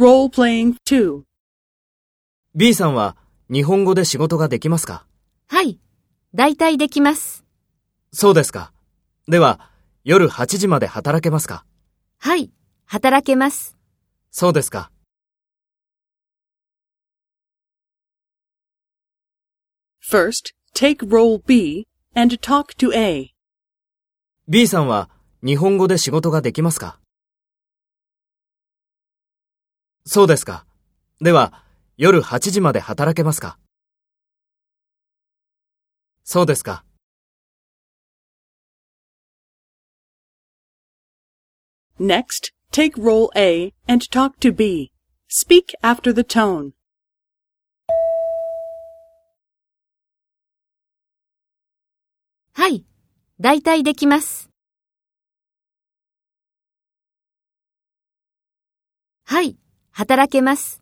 Role-playing 2. B さんは日本語で仕事ができますか？はい。大体できます。そうですか。では、夜8時まで働けますか？はい。働けます。そうですか。First, take role B and talk to A. B さんは日本語で仕事ができますか？そうですか。では、夜8時まで働けますかそうですか。Next, take role A and talk to B. Speak after the tone. はい。大体できます。はい。働けます。